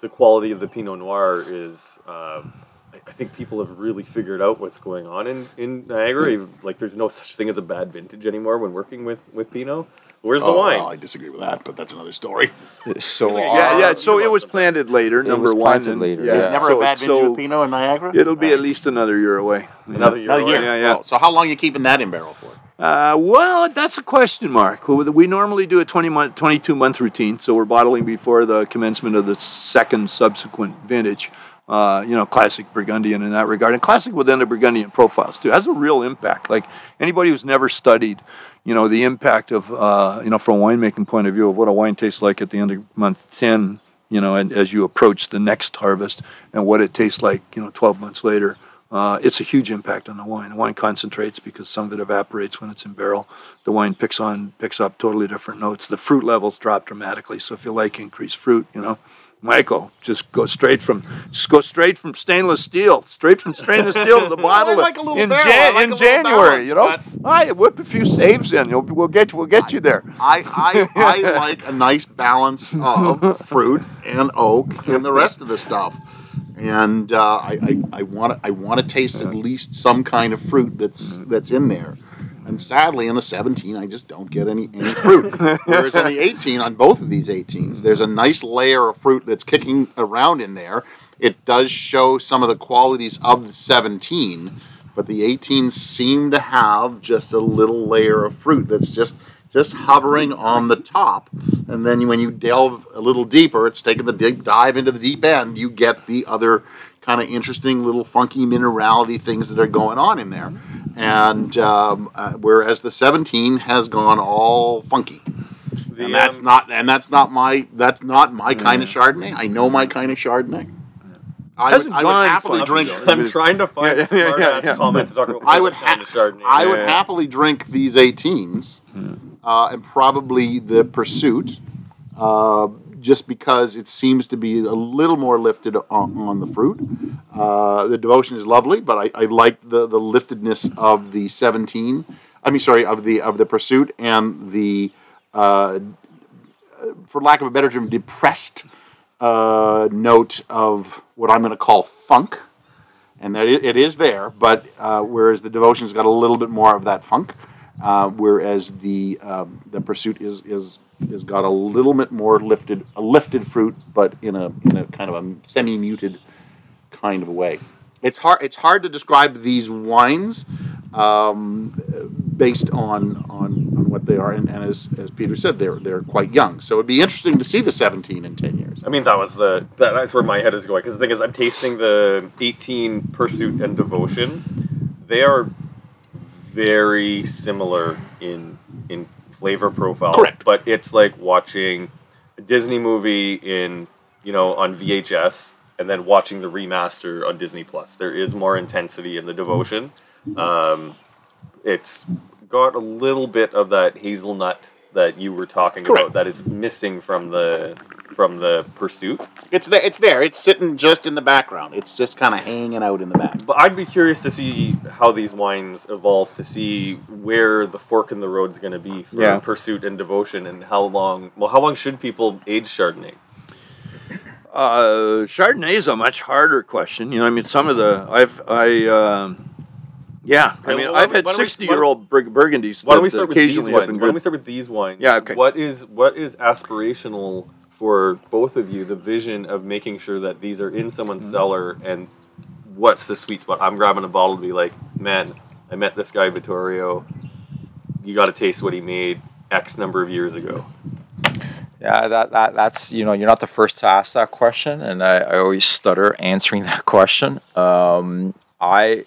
the quality of the Pinot Noir is. Um, I- I think people have really figured out what's going on in, in Niagara. Like, there's no such thing as a bad vintage anymore when working with, with Pinot. Where's the Oh, wine? well, I disagree with that, but that's another story. so Yeah, Yeah, yeah. So it was must have- planted later, It number was one. planted later, Yeah, There's never so, a bad vintage so with Pinot in Niagara. It'll be at least another year away. Another year. Another away. year. Yeah, yeah. Oh, so how long are you keeping that in barrel for? Uh, well, that's a question mark. We we normally do a 20 month, 22 month routine, so we're bottling before the commencement of the second subsequent vintage. Uh, you know, classic Burgundian in that regard, and classic within the Burgundian profiles too has a real impact. Like anybody who's never studied, you know, the impact of uh, you know from a winemaking point of view of what a wine tastes like at the end of month ten, you know, and as you approach the next harvest, and what it tastes like, you know, 12 months later. Uh, it's a huge impact on the wine. The wine concentrates because some of it evaporates when it's in barrel. The wine picks on picks up totally different notes. The fruit levels drop dramatically. So if you like increased fruit, you know, Michael, just go straight from just go straight from stainless steel, straight from stainless steel to the bottle like in. Like in January. You know, balance, I whip a few saves in. You'll, we'll get you, we'll get you there. I, I, I like a nice balance of fruit and oak and the rest of the stuff. And uh, I, I, I want to I want to taste at least some kind of fruit that's that's in there. And sadly, in the 17, I just don't get any, any fruit. Whereas in the 18, on both of these 18s, there's a nice layer of fruit that's kicking around in there. It does show some of the qualities of the 17, but the 18s seem to have just a little layer of fruit that's just just hovering on the top. And then when you delve a little deeper, it's taking the deep dive into the deep end, you get the other kind of interesting little funky minerality things that are going on in there. And um, uh, whereas the 17 has gone all funky. The, And that's um, not and that's not my that's not my kind of Chardonnay. I know my kind of Chardonnay. I would, I would happily fun. drink. I'm trying to find Yeah, a yeah, smart yeah, ass yeah. comment to talk about. I would this kind ha- of Chardonnay. I would Yeah. happily drink these 18s uh, and probably the Pursuit, uh, just because it seems to be a little more lifted on, on the fruit. Uh, the Devotion is lovely, but I, I like the, the liftedness of the 17. I mean, sorry, of the of the Pursuit and the, uh, for lack of a better term, depressed uh, note of what I'm going to call funk and that it, is there. But uh, whereas the devotion's got a little bit more of that funk, uh, whereas the um, the pursuit is is is got a little bit more lifted a lifted fruit, but in a in a kind of a semi muted kind of a way. It's hard it's hard to describe these wines um, based on on. on what they are, and, and as, as Peter said, they're they're quite young. So it'd be interesting to see the 17 in 10 years. I mean, that was the that, that's where my head is going. Because the thing is, I'm tasting the 18 Pursuit and Devotion. They are very similar in in flavor profile. Correct. But it's like watching a Disney movie in you know on VHS and then watching the remaster on Disney Plus. There is more intensity in the devotion. Um, it's got a little bit of that hazelnut that you were talking Correct. about that is missing from the from the pursuit. It's there. It's there. It's sitting just in the background. It's just kind of hanging out in the back. But I'd be curious to see how these wines evolve to see where the fork in the road is going to be for Yeah. pursuit and devotion, and how long. Well, how long should people age Chardonnay? Uh, Chardonnay is a much harder question. You know, I mean, some of the I've I um, yeah, I mean, well, I've had why don't we- sixty year old burgundies Why don't we start with these wines? Why don't we start with these wines? Yeah, okay. What is what is aspirational for both of you? The vision of making sure that these are in someone's Mm-hmm. cellar, and what's the sweet spot? I'm grabbing a bottle to be like, man, I met this guy Vittorio. You got to taste what he made X number of years ago. Yeah, that, that that's you know you're not the first to ask that question, and I, I always stutter answering that question. Um, I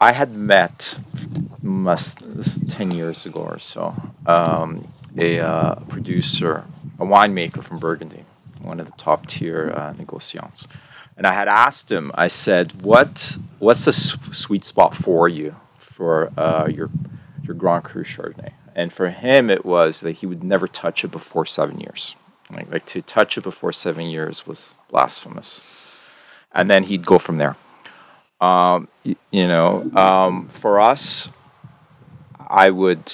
I had met must ten years ago or so um, a uh, producer, a winemaker from Burgundy, one of the top tier uh, negociants, and I had asked him. I said, "What what's the s- sweet spot for you for uh, your your Grand Cru Chardonnay?" And for him, it was that he would never touch it before seven years. Like, like to touch it before seven years was blasphemous. And then he'd go from there. Um, y- you know, um, for us, I would,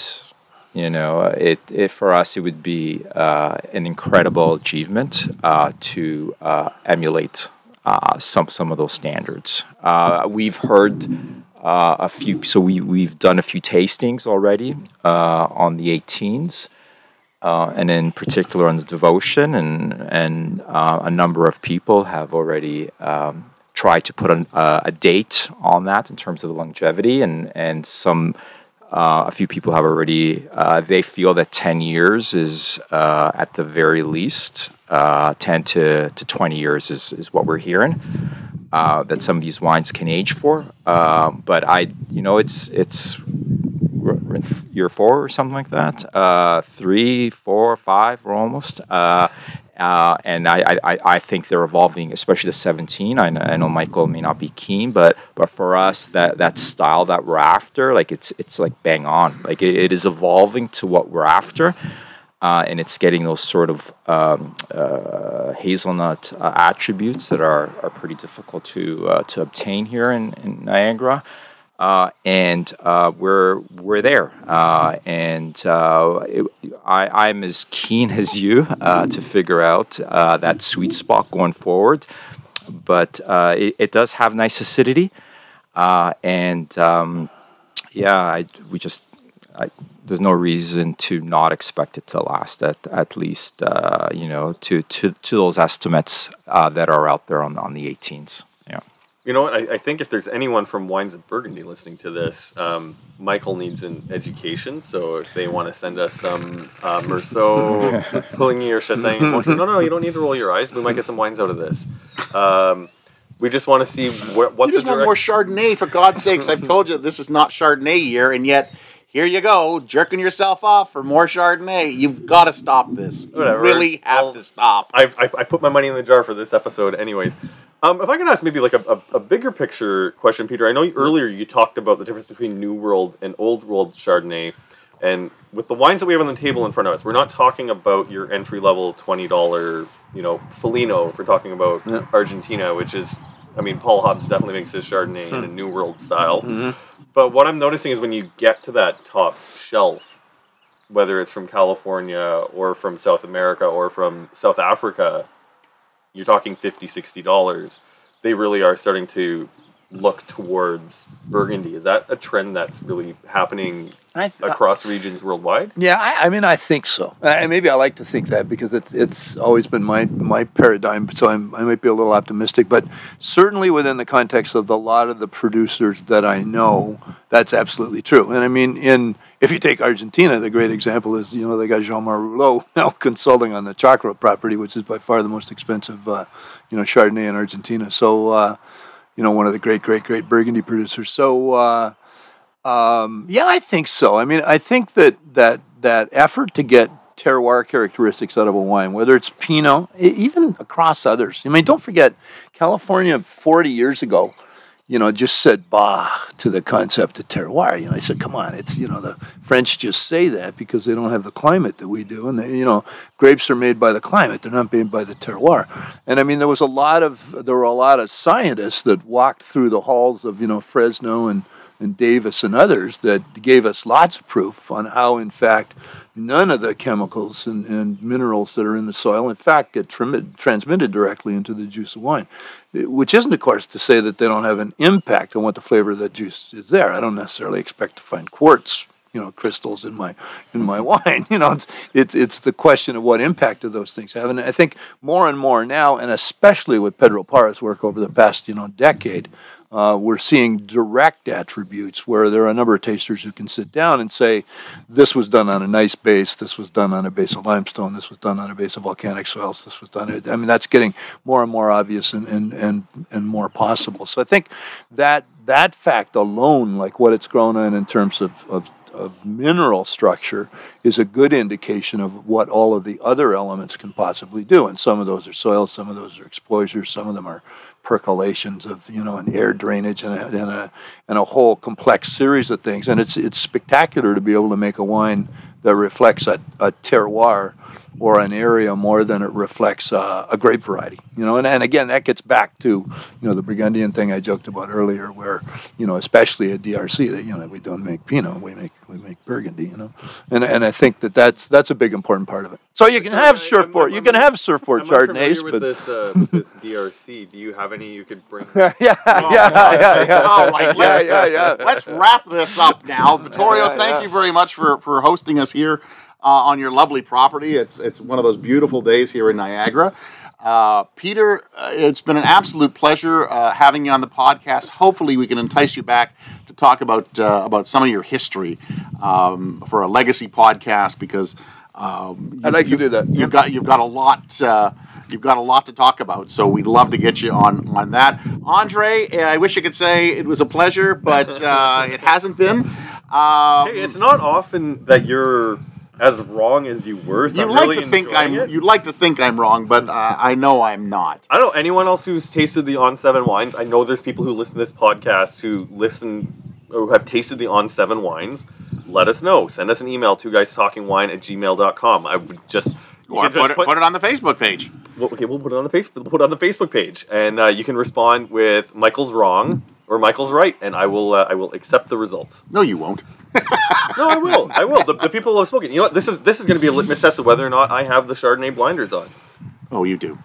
you know, it, it for us it would be uh, an incredible achievement uh, to uh, emulate uh, some some of those standards. Uh, we've heard uh, a few, so we we've done a few tastings already uh, on the 18s. Uh, and in particular on the devotion, and and uh, a number of people have already um, tried to put an, uh, a date on that in terms of the longevity, and and some uh, a few people have already uh, they feel that 10 years is uh, at the very least uh, 10 to, to 20 years is, is what we're hearing uh, that some of these wines can age for. Um, but I you know it's it's in year four or something like that uh, three four five we're almost uh, uh, and I, I, I- I think they're evolving, especially the 17. I know, I know Michael may not be keen, but but for us, that that style that we're after, like it's it's like bang on. Like it, it is evolving to what we're after, uh, and it's getting those sort of um, uh, hazelnut uh, attributes that are, are pretty difficult to uh, to obtain here in, in Niagara. Uh, and uh, we're we're there, uh, and uh, it, I, I'm as keen as you uh, to figure out uh, that sweet spot going forward. But it, it does have nice acidity, and um, yeah, I, we just I, there's no reason to not expect it to last at at least you know to to to those estimates that are out there on on the 18s. Yeah. You know what? I, I think if there's anyone from Wines of Burgundy listening to this, um, Michael needs an education. So if they want to send us some uh, Meursault, Puligny, or Chassagne, no, no, you don't need to roll your eyes. We might get some wines out of this. Um, we just want to see wh- what You just the want more Chardonnay, for God's sakes. I've told you this is not Chardonnay year, and yet here you go, jerking yourself off for more Chardonnay. You've got to stop this. You Whatever. really have I'll- to stop. I've, I, I put my money in the jar for this episode, anyways. Um, if I can ask maybe like a, a, a bigger picture question, Peter. I know you, earlier you talked about the difference between New World and Old World Chardonnay, and with the wines that we have on the table in front of us, we're not talking about your entry level twenty dollar, you know, Felino. If we're talking about Yeah. Argentina, which is, I mean, Paul Hobbs definitely makes his Chardonnay in a New World style. Mhm. But what I'm noticing is when you get to that top shelf, whether it's from California or from South America or from South Africa, you're talking 50 60 dollars. They really are starting to look towards Burgundy. Is that a trend that's really happening I th- across regions worldwide? Yeah, I, I mean, I think so. I, maybe I like to think that because it's it's always been my my paradigm. So I'm, I might be a little optimistic, but certainly within the context of the lot of the producers that I know, that's absolutely true. And I mean, in if you take Argentina, the great example is you know they got Jean Marc Roulot now consulting on the Chacra property, which is by far the most expensive uh, you know Chardonnay in Argentina. So uh, you know one of the great great great Burgundy producers. So. Uh, um, yeah, I think so. I mean, I think that that that effort to get terroir characteristics out of a wine, whether it's Pinot, even across others. I mean, don't forget, California 40 years ago, you know, just said bah to the concept of terroir. You know, I said, come on, it's, you know, the French just say that because they don't have the climate that we do. And, they, you know, grapes are made by the climate, they're not made by the terroir. And I mean, there was a lot of, there were a lot of scientists that walked through the halls of, you know, Fresno and, and Davis and others that gave us lots of proof on how, in fact, none of the chemicals and, and minerals that are in the soil, in fact, get trim- transmitted directly into the juice of wine. Which isn't, of course, to say that they don't have an impact on what the flavor of that juice is there. I don't necessarily expect to find quartz, you know, crystals in my in my mm-hmm. wine. You know, it's it's it's the question of what impact do those things have. And I think more and more now, and especially with Pedro Parra's work over the past you know decade, uh, we're seeing direct attributes where there are a number of tasters who can sit down and say, this was done on a gneiss base, this was done on a base of limestone, this was done on a base of volcanic soils, this was done. I mean, that's getting more and more obvious and, and, and, and more possible. So I think that that fact alone, like what it's grown in in terms of, of of mineral structure is a good indication of what all of the other elements can possibly do. And some of those are soils, some of those are exposures, some of them are percolations of you know an air drainage and a, and a and a whole complex series of things. And it's it's spectacular to be able to make a wine that reflects a, a terroir or an area more than it reflects uh, a grape variety. You know, and, and again, that gets back to you know the Burgundian thing I joked about earlier, where you know, especially at DRC, that you know we don't make Pinot, we make we make Burgundy. You know, and and I think that that's that's a big important part of it. So you can have I- I'm- surfboard, you I'm- can have surfboard I'm Chardonnays, with but this uh, this DRC. Do you have any you could bring? yeah, yeah, yeah, yeah. All right, yeah, let's, yeah, yeah. let's wrap this up now. Vittorio, Yeah, thank yeah. you very much for, for hosting us here uh, on your lovely property. It's it's one of those beautiful days here in Niagara. Uh, Peter, uh, it's been an absolute pleasure uh, having you on the podcast. Hopefully, we can entice you back to talk about uh, about some of your history um, for a legacy podcast because um, I'd like you, to do that. You've got you've got a lot. Uh, You've got a lot to talk about, so we'd love to get you on on that. Andre, I wish I could say it was a pleasure, but uh, it hasn't been. Um, Hey, it's not often that you're as wrong as you were. So you I'm like really to think I'm. it. You'd like to think I'm wrong, but uh, I know I'm not. I don't know anyone else who's tasted the On Seven wines. I know there's people who listen to this podcast who listen or who have tasted the On Seven wines. Let us know. Send us an email, to guys talking wine at gmail.com. I would just Or put just it, put it on the Facebook page. well, okay, we'll put it on the page. We'll put it on the Facebook page, and uh, you can respond with Michael's wrong or Michael's right, and I will uh, I will accept the results. No, you won't. No, I will. I will. The, the people who have spoken. You know what? This is this is going to be a litmus test of whether or not I have the Chardonnay blinders on. Oh, you do.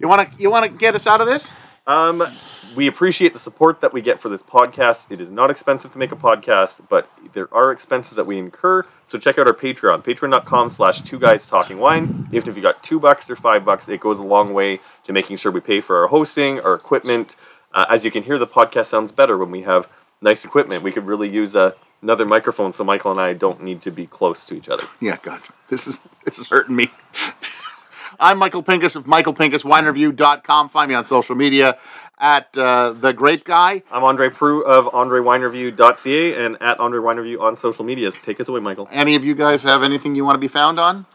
You want to you want to get us out of this? Um, we appreciate the support that we get for this podcast. It is not expensive to make a podcast, but there are expenses that we incur. So check out our Patreon, patreon.com slash two guys talking wine. Even if you got two bucks or five bucks, it goes a long way to making sure we pay for our hosting, our equipment. Uh, as you can hear, the podcast sounds better when we have nice equipment. We could really use a, another microphone so Michael and I don't need to be close to each other. Yeah, God, this is this is hurting me. I'm Michael Pinkus of michaelpinkuswinereview.com. Find me on social media at uh, the Grape Guy. I'm Andre Proulx of AndreWineReview.ca and at AndreWineReview on social medias. Take us away, Michael. Any of you guys have anything you want to be found on?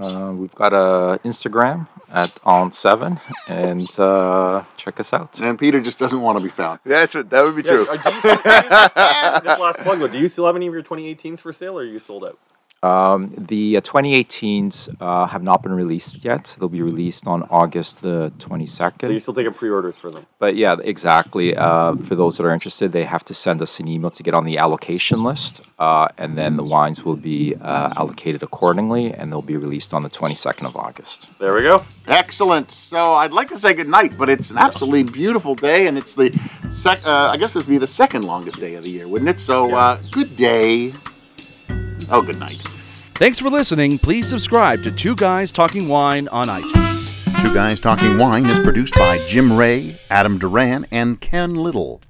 Uh, we've got a Instagram at on7 and uh, check us out. And Peter just doesn't want to be found. That's what that would be true. Yes, uh, do you still, this last plug, though, do you still have any of your 2018s for sale, or are you sold out? Um, the uh, 2018s uh, have not been released yet. They'll be released on August the 22nd. So you're still taking pre-orders for them? But yeah, exactly. Uh, for those that are interested, they have to send us an email to get on the allocation list, uh, and then the wines will be uh, allocated accordingly, and they'll be released on the 22nd of August. There we go. Excellent. So I'd like to say good night, but it's an absolutely beautiful day, and it's the sec. Uh, I guess this would be the second longest day of the year, wouldn't it? So uh, good day. Oh, good night. Thanks for listening. Please subscribe to Two Guys Talking Wine on iTunes. Two Guys Talking Wine is produced by Jim Ray, Adam Duran, and Ken Little.